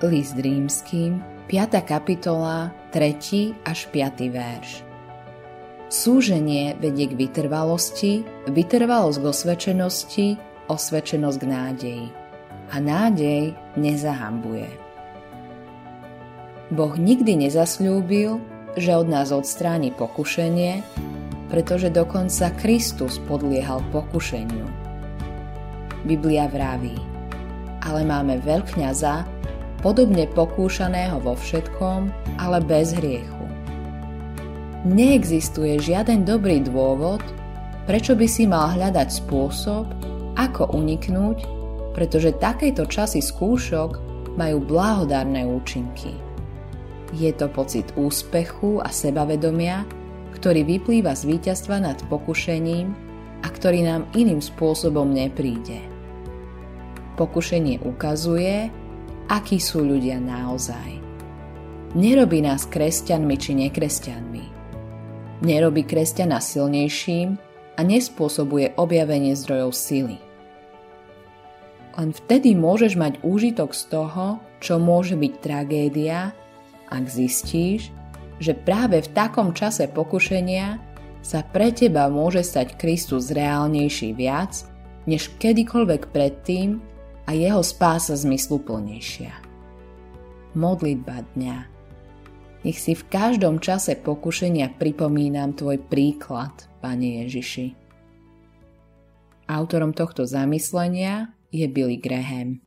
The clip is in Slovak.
List rímským, 5. kapitola, 3. až 5. verš. Súženie vedie k vytrvalosti, vytrvalosť k osvedčenosti, osvedčenosť k nádeji. A nádej nezahambuje. Boh nikdy nezasľúbil, že od nás odstráni pokušenie, pretože dokonca Kristus podliehal pokušeniu. Biblia vraví, ale máme veľkňaza, podobne pokúšaného vo všetkom, ale bez hriechu. Neexistuje žiaden dobrý dôvod, prečo by si mal hľadať spôsob, ako uniknúť, pretože takéto časy skúšok majú blahodárne účinky. Je to pocit úspechu a sebavedomia, ktorý vyplýva z víťazstva nad pokušením a ktorý nám iným spôsobom nepríde. Pokušenie ukazuje, akí sú ľudia naozaj. Nerobí nás kresťanmi či nekresťanmi. Nerobí kresťana silnejším a nespôsobuje objavenie zdrojov sily. Len vtedy môžeš mať úžitok z toho, čo môže byť tragédia, ak zistíš, že práve v takom čase pokušenia sa pre teba môže stať Kristus reálnejší viac, než kedykoľvek predtým, a jeho spása zmysluplnejšia. Modlitba dňa Nech si v každom čase pokušenia pripomínam Tvoj príklad, Pane Ježiši. Autorom tohto zamyslenia je Billy Graham.